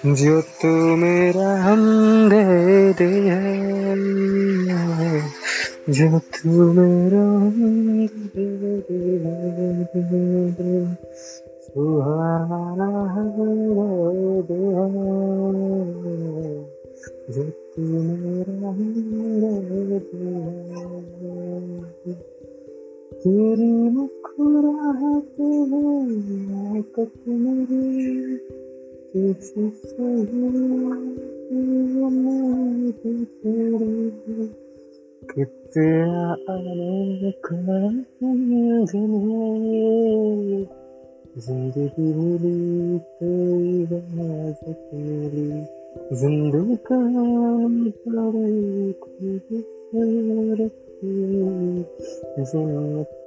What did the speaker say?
जो तू मेरा हमदर्द है जो तू मेरा हमदर्द है सुहाना हमदर्द है जो तू मेरा हमदर्द है तेरी मुस्कुराहट है कत मेरी किसी से कितना अनोखा मंजर है जिंदगी मिली कोई बात मिली जिंदगानी पर खूबसूरत जन्नत